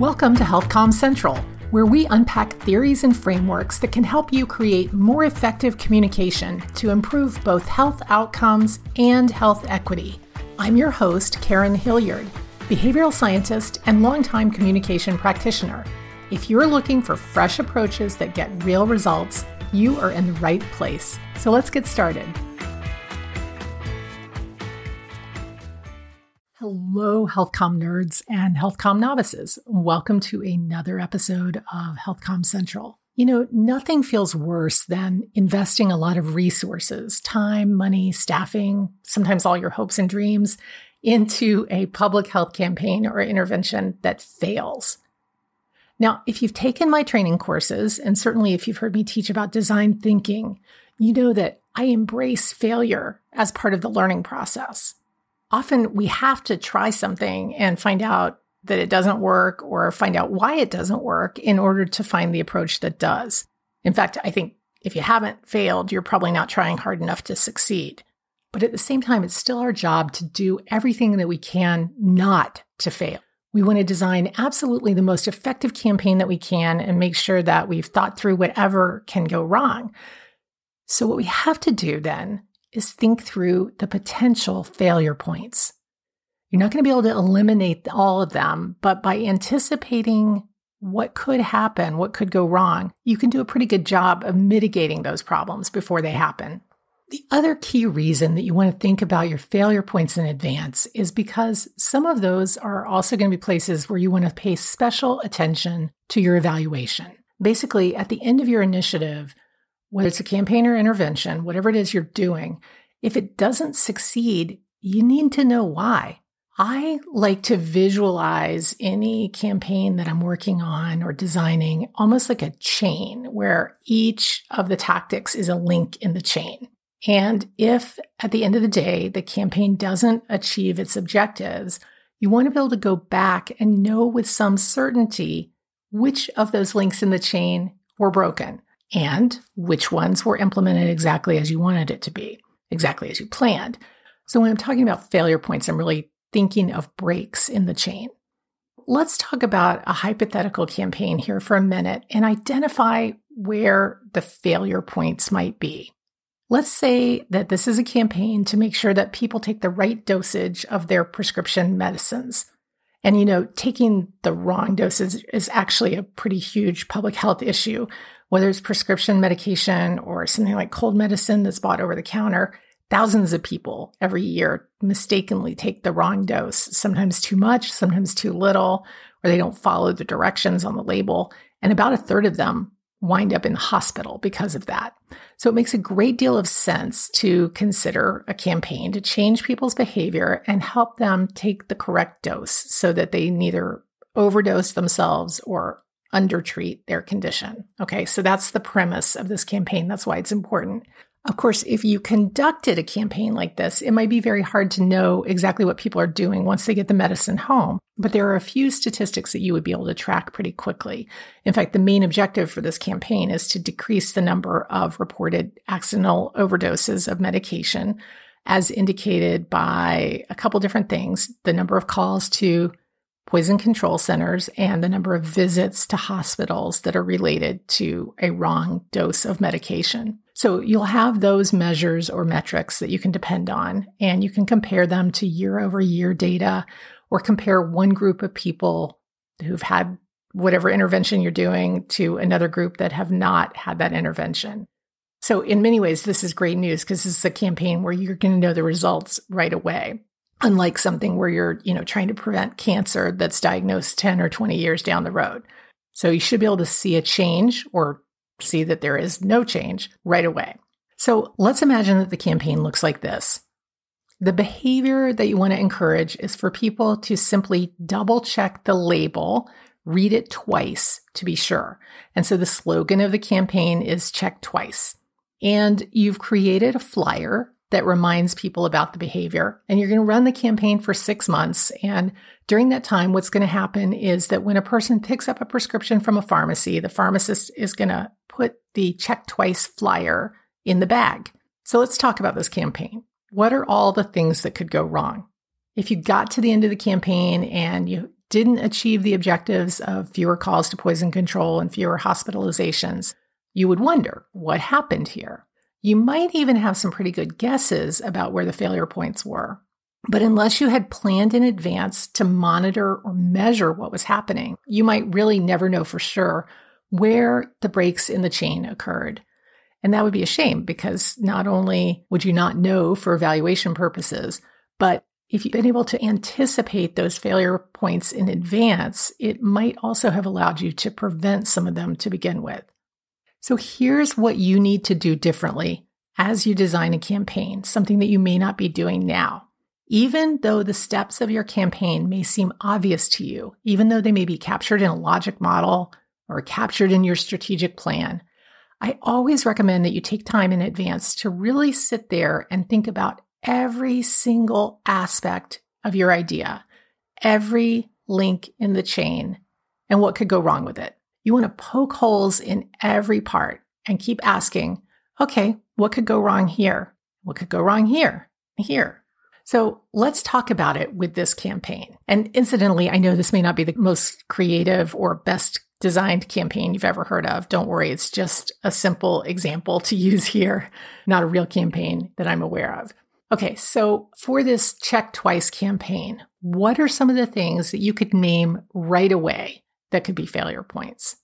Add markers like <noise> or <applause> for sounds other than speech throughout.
Welcome to HealthComm Central, where we unpack theories and frameworks that can help you create more effective communication to improve both health outcomes and health equity. I'm your host, Karen Hilyard, behavioral scientist and longtime communication practitioner. If you're looking for fresh approaches that get real results, you are in the right place. So let's get started. Hello, HealthComm nerds and HealthComm novices. Welcome to another episode of HealthComm Central. You know, nothing feels worse than investing a lot of resources, time, money, staffing, sometimes all your hopes and dreams into a public health campaign or intervention that fails. Now, if you've taken my training courses, and certainly if you've heard me teach about design thinking, you know that I embrace failure as part of the learning process often we have to try something and find out that it doesn't work or find out why it doesn't work in order to find the approach that does. In fact, I think if you haven't failed, you're probably not trying hard enough to succeed. But at the same time, it's still our job to do everything that we can not to fail. We want to design absolutely the most effective campaign that we can and make sure that we've thought through whatever can go wrong. So, what we have to do then is think through the potential failure points. You're not going to be able to eliminate all of them, but by anticipating what could happen, what could go wrong, you can do a pretty good job of mitigating those problems before they happen. The other key reason that you want to think about your failure points in advance is because some of those are also going to be places where you want to pay special attention to your evaluation. Basically, at the end of your initiative, whether it's a campaign or intervention, whatever it is you're doing, if it doesn't succeed, you need to know why. I like to visualize any campaign that I'm working on or designing almost like a chain where each of the tactics is a link in the chain. And if at the end of the day, the campaign doesn't achieve its objectives, you want to be able to go back and know with some certainty which of those links in the chain were broken and which ones were implemented exactly as you wanted it to be, exactly as you planned. So when I'm talking about failure points, I'm really thinking of breaks in the chain. Let's talk about a hypothetical campaign here for a minute and identify where the failure points might be. Let's say that this is a campaign to make sure that people take the right dosage of their prescription medicines. And, you know, taking the wrong dosage is actually a pretty huge public health issue whether it's prescription medication or something like cold medicine that's bought over the counter, thousands of people every year mistakenly take the wrong dose, sometimes too much, sometimes too little, or they don't follow the directions on the label. And about a third of them wind up in the hospital because of that. So it makes a great deal of sense to consider a campaign to change people's behavior and help them take the correct dose so that they neither overdose themselves or undertreat their condition. Okay, so that's the premise of this campaign. That's why it's important. Of course, if you conducted a campaign like this, it might be very hard to know exactly what people are doing once they get the medicine home. But there are a few statistics that you would be able to track pretty quickly. In fact, the main objective for this campaign is to decrease the number of reported accidental overdoses of medication, as indicated by a couple different things the number of calls to poison control centers and the number of visits to hospitals that are related to a wrong dose of medication. So you'll have those measures or metrics that you can depend on, and you can compare them to year over year data or compare one group of people who've had whatever intervention you're doing to another group that have not had that intervention. So, in many ways, this is great news because this is a campaign where you're going to know the results right away unlike something where you're, you know, trying to prevent cancer that's diagnosed 10 or 20 years down the road. So you should be able to see a change or see that there is no change right away. So let's imagine that the campaign looks like this. The behavior that you want to encourage is for people to simply double check the label, read it twice to be sure. And so the slogan of the campaign is check twice. And you've created a flyer that reminds people about the behavior. And you're going to run the campaign for six months. And during that time, what's going to happen is that when a person picks up a prescription from a pharmacy, the pharmacist is going to put the check twice flyer in the bag. So let's talk about this campaign. What are all the things that could go wrong? If you got to the end of the campaign and you didn't achieve the objectives of fewer calls to poison control and fewer hospitalizations, you would wonder what happened here. You might even have some pretty good guesses about where the failure points were. But unless you had planned in advance to monitor or measure what was happening, you might really never know for sure where the breaks in the chain occurred. And that would be a shame because not only would you not know for evaluation purposes, but if you've been able to anticipate those failure points in advance, it might also have allowed you to prevent some of them to begin with. So here's what you need to do differently as you design a campaign, something that you may not be doing now. Even though the steps of your campaign may seem obvious to you, even though they may be captured in a logic model or captured in your strategic plan, I always recommend that you take time in advance to really sit there and think about every single aspect of your idea, every link in the chain, and what could go wrong with it. You want to poke holes in every part and keep asking, okay, what could go wrong here? What could go wrong here? Here. So let's talk about it with this campaign. And incidentally, I know this may not be the most creative or best designed campaign you've ever heard of. Don't worry, it's just a simple example to use here, not a real campaign that I'm aware of. Okay, so for this check twice campaign, what are some of the things that you could name right away that could be failure points?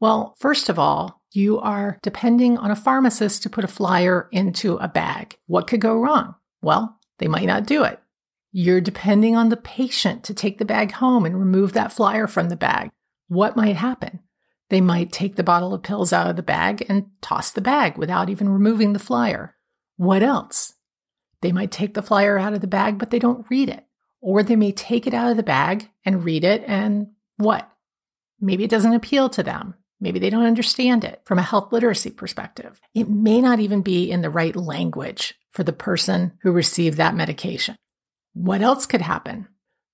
Well, first of all, you are depending on a pharmacist to put a flyer into a bag. What could go wrong? Well, they might not do it. You're depending on the patient to take the bag home and remove that flyer from the bag. What might happen? They might take the bottle of pills out of the bag and toss the bag without even removing the flyer. What else? They might take the flyer out of the bag, but they don't read it. Or they may take it out of the bag and read it, and what? Maybe it doesn't appeal to them. Maybe they don't understand it from a health literacy perspective. It may not even be in the right language for the person who received that medication. What else could happen?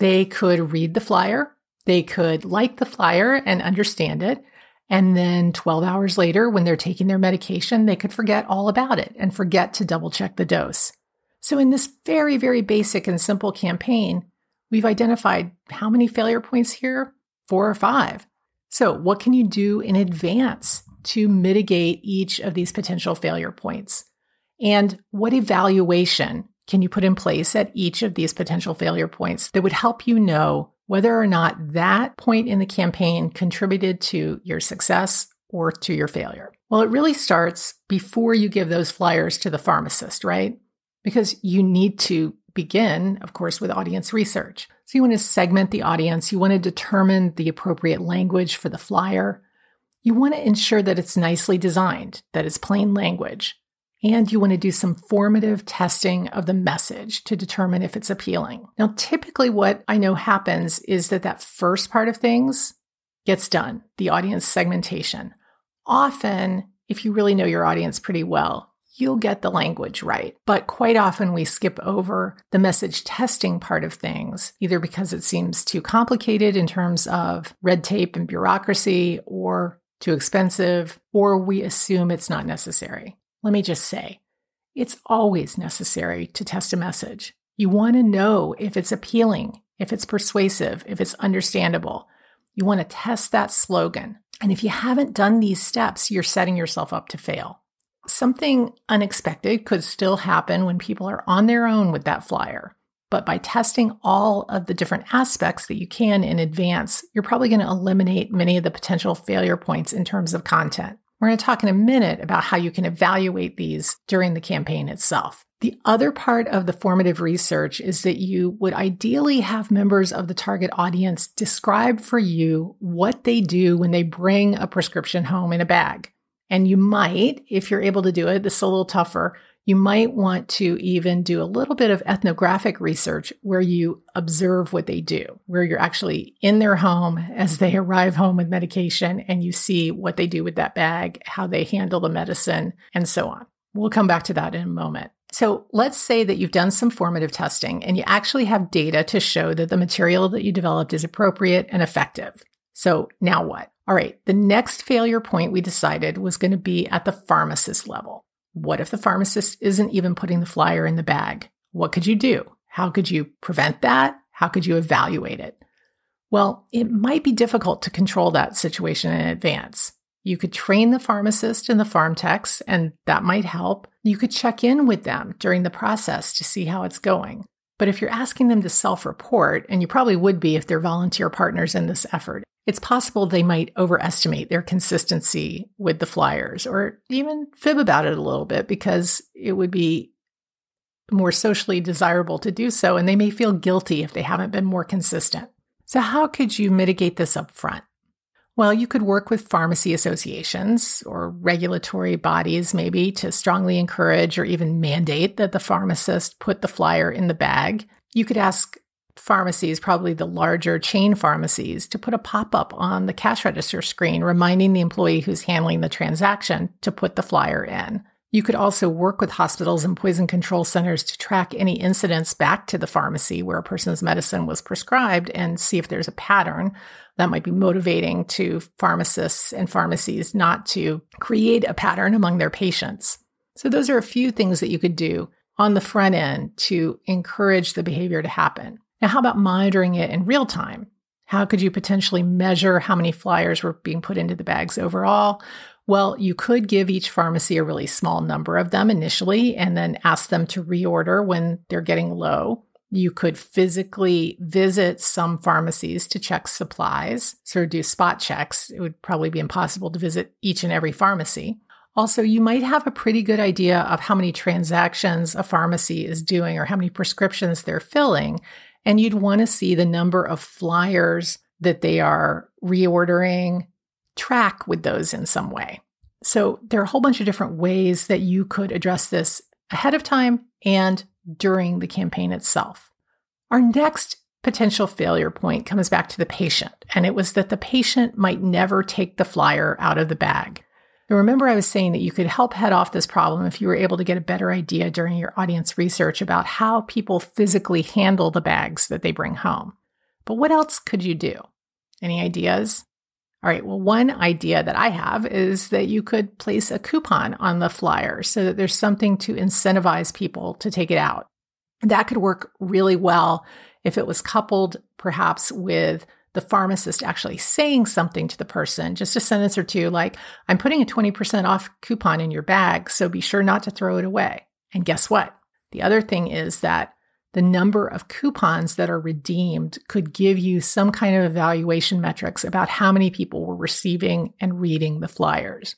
They could read the flyer, they could like the flyer and understand it. And then 12 hours later, when they're taking their medication, they could forget all about it and forget to double check the dose. So, in this very, very basic and simple campaign, we've identified how many failure points here? Four or five. So, what can you do in advance to mitigate each of these potential failure points? And what evaluation can you put in place at each of these potential failure points that would help you know whether or not that point in the campaign contributed to your success or to your failure? Well, it really starts before you give those flyers to the pharmacist, right? Because you need to begin, of course, with audience research. So you want to segment the audience, you want to determine the appropriate language for the flyer. You want to ensure that it's nicely designed, that it's plain language. And you want to do some formative testing of the message to determine if it's appealing. Now, typically, what I know happens is that that first part of things gets done, the audience segmentation. Often, if you really know your audience pretty well, you'll get the language right. But quite often we skip over the message testing part of things, either because it seems too complicated in terms of red tape and bureaucracy, or too expensive, or we assume it's not necessary. Let me just say, it's always necessary to test a message. You want to know if it's appealing, if it's persuasive, if it's understandable. You want to test that slogan. And if you haven't done these steps, you're setting yourself up to fail. Something unexpected could still happen when people are on their own with that flyer. But by testing all of the different aspects that you can in advance, you're probably going to eliminate many of the potential failure points in terms of content. We're going to talk in a minute about how you can evaluate these during the campaign itself. The other part of the formative research is that you would ideally have members of the target audience describe for you what they do when they bring a prescription home in a bag. And you might, if you're able to do it, this is a little tougher, you might want to even do a little bit of ethnographic research where you observe what they do, where you're actually in their home as they <laughs> arrive home with medication and you see what they do with that bag, how they handle the medicine, and so on. We'll come back to that in a moment. So let's say that you've done some formative testing and you actually have data to show that the material that you developed is appropriate and effective. So now what? All right, the next failure point we decided was going to be at the pharmacist level. What if the pharmacist isn't even putting the flyer in the bag? What could you do? How could you prevent that? How could you evaluate it? Well, it might be difficult to control that situation in advance. You could train the pharmacist and the pharm techs, and that might help. You could check in with them during the process to see how it's going. But if you're asking them to self report, and you probably would be if they're volunteer partners in this effort, it's possible they might overestimate their consistency with the flyers or even fib about it a little bit because it would be more socially desirable to do so, and they may feel guilty if they haven't been more consistent. So, how could you mitigate this up front? Well, you could work with pharmacy associations or regulatory bodies, maybe, to strongly encourage or even mandate that the pharmacist put the flyer in the bag. You could ask pharmacies, probably the larger chain pharmacies, to put a pop up on the cash register screen reminding the employee who's handling the transaction to put the flyer in. You could also work with hospitals and poison control centers to track any incidents back to the pharmacy where a person's medicine was prescribed and see if there's a pattern that might be motivating to pharmacists and pharmacies not to create a pattern among their patients. So, those are a few things that you could do on the front end to encourage the behavior to happen. Now, how about monitoring it in real time? How could you potentially measure how many flyers were being put into the bags overall? Well, you could give each pharmacy a really small number of them initially and then ask them to reorder when they're getting low. You could physically visit some pharmacies to check supplies, of do spot checks. It would probably be impossible to visit each and every pharmacy. Also, you might have a pretty good idea of how many transactions a pharmacy is doing or how many prescriptions they're filling. And you'd want to see the number of flyers that they are reordering, track with those in some way. So there are a whole bunch of different ways that you could address this ahead of time and during the campaign itself. Our next potential failure point comes back to the patient, and it was that the patient might never take the flyer out of the bag. Remember, I was saying that you could help head off this problem if you were able to get a better idea during your audience research about how people physically handle the bags that they bring home. But what else could you do? Any ideas? All right, well, one idea that I have is that you could place a coupon on the flyer so that there's something to incentivize people to take it out. That could work really well if it was coupled perhaps with the pharmacist actually saying something to the person, just a sentence or two like, I'm putting a 20% off coupon in your bag, so be sure not to throw it away. And guess what? The other thing is that the number of coupons that are redeemed could give you some kind of evaluation metrics about how many people were receiving and reading the flyers.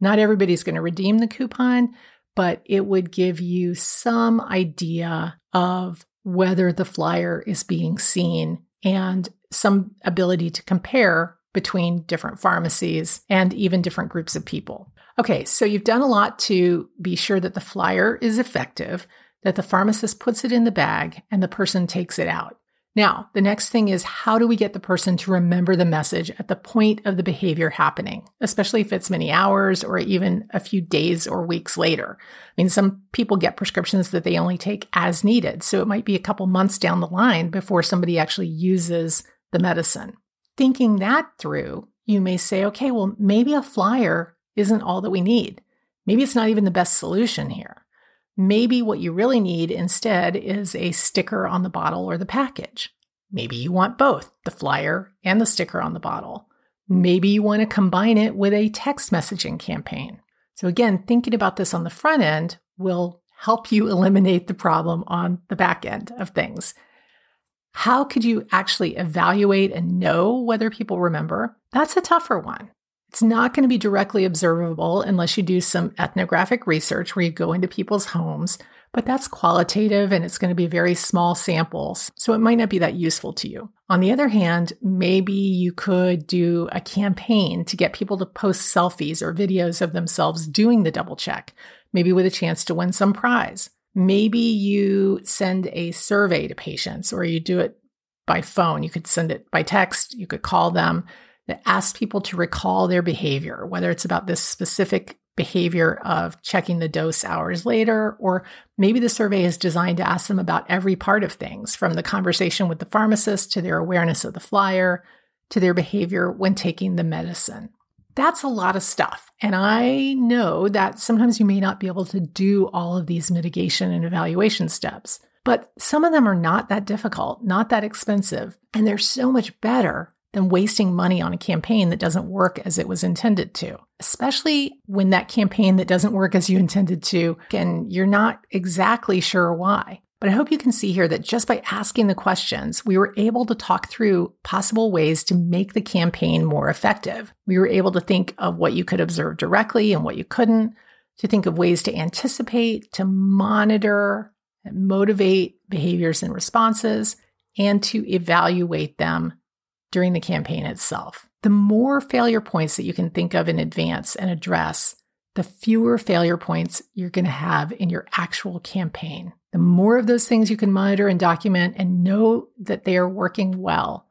Not everybody's going to redeem the coupon, but it would give you some idea of whether the flyer is being seen and some ability to compare between different pharmacies and even different groups of people. Okay, so you've done a lot to be sure that the flyer is effective that the pharmacist puts it in the bag and the person takes it out. Now, the next thing is how do we get the person to remember the message at the point of the behavior happening, especially if it's many hours or even a few days or weeks later? I mean, some people get prescriptions that they only take as needed. So it might be a couple months down the line before somebody actually uses the medicine. Thinking that through, you may say, okay, well, maybe a flyer isn't all that we need. Maybe it's not even the best solution here. Maybe what you really need instead is a sticker on the bottle or the package. Maybe you want both the flyer and the sticker on the bottle. Maybe you want to combine it with a text messaging campaign. So, again, thinking about this on the front end will help you <laughs> eliminate the problem on the back end of things. How could you actually evaluate and know whether people remember? That's a tougher one. It's not going to be directly observable unless you do some ethnographic research where you go into people's homes, but that's qualitative and it's going to be very small samples. So it might not be that useful to you. On the other hand, maybe you could do a campaign to get people to post selfies or videos of themselves doing the double check, maybe with a chance to win some prize. Maybe you send a survey to patients or you do it by phone. You could send it by text, you could call them that asks people to recall their behavior, whether it's about this specific behavior of checking the dose hours later, or maybe the survey is designed to ask them about every part of things from the conversation with the pharmacist to their awareness of the flyer to their behavior when taking the medicine. That's a lot of stuff. And I know that sometimes you may not be able to do all of these mitigation and evaluation steps. But some of them are not that difficult, not that expensive, and they're so much better than wasting money on a campaign that doesn't work as it was intended to, especially when that campaign that doesn't work as you intended to, and you're not exactly sure why. But I hope you can see here that just by asking the questions, we were able to talk through possible ways to make the campaign more effective. We were able to think of what you could observe directly and what you couldn't, to think of ways to anticipate, to monitor, motivate behaviors and responses, and to evaluate them during the campaign itself. The more failure points that you can think of in advance and address, the fewer failure points you're going to have in your actual campaign. The more of those things you can monitor and document and know that they are working well,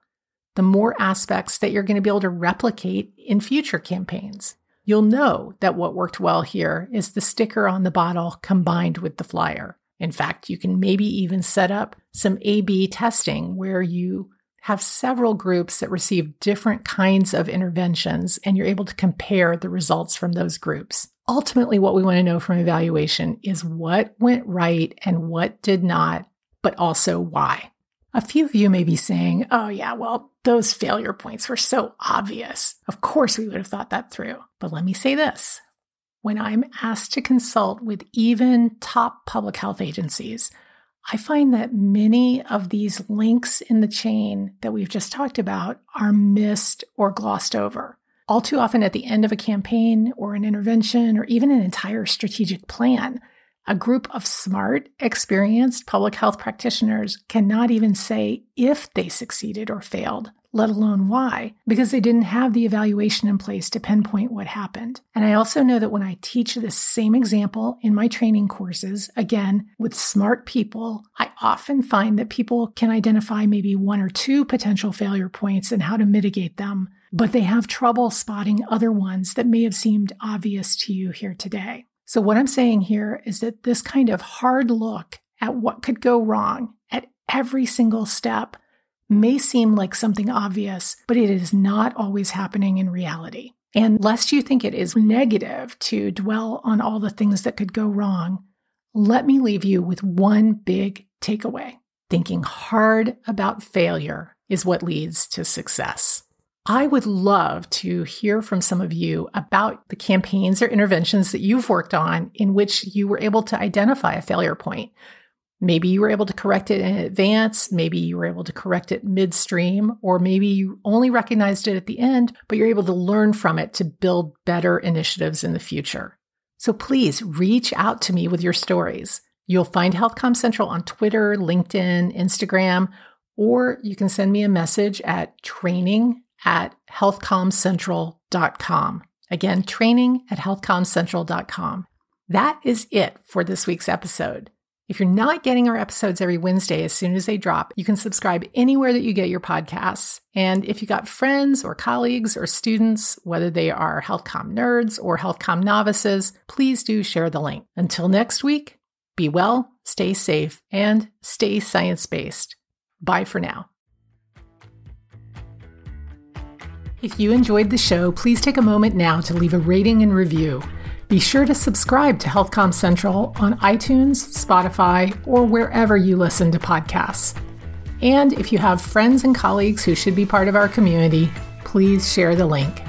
the more aspects that you're going to be able to replicate in future campaigns. You'll know that what worked well here is the sticker on the bottle combined with the flyer. In fact, you can maybe even set up some A B testing where you have several groups that receive different kinds of interventions, and you're able to compare the results from those groups. Ultimately, what we want to know from evaluation is what went right and what did not, but also why. A few of you may be saying, oh, yeah, well, those failure points were so obvious. Of course, we would have thought that through. But let me say this when I'm asked to consult with even top public health agencies, I find that many of these links in the chain that we've just talked about are missed or glossed over. All too often, at the end of a campaign or an intervention or even an entire strategic plan, a group of smart, experienced public health practitioners cannot even say if they succeeded or failed let alone why, because they didn't have the evaluation in place to pinpoint what happened. And I also know that when I teach this same example in my training courses, again, with smart people, I often find that people can identify maybe one or two potential failure points and how to mitigate them, but they have trouble spotting other ones that may have seemed obvious to you here today. So, what I'm saying here is that this kind of hard look at what could go wrong at every single step may seem like something obvious, but it is not always happening in reality. And lest you think it is negative to dwell on all the things that could go wrong, let me leave you with one big takeaway. Thinking hard about failure is what leads to success. I would love to hear from some of you about the campaigns or interventions that you've worked on in which you were able to identify a failure point. Maybe you were able to correct it in advance. Maybe you were able to correct it midstream, or maybe you only recognized it at the end, but you're able to learn from it to build better initiatives in the future. So please reach out to me with your stories. You'll find HealthComm Central on Twitter, LinkedIn, Instagram, or you can send me a message at training at healthcommcentral.com. Again, training at healthcommcentral.com. That is it for this week's episode. If you're not getting our episodes every Wednesday as soon as they drop, you can subscribe anywhere that you get your podcasts. And if you got friends or colleagues or students, whether they are HealthComm nerds or HealthComm novices, please do share the link. Until next week, be well, stay safe, and stay science based. Bye for now. If you enjoyed the show, please take a moment now to leave a rating and review. Be sure to subscribe to HealthComm Central on iTunes, Spotify, or wherever you listen to podcasts. And if you have friends and colleagues who should be part of our community, please share the link.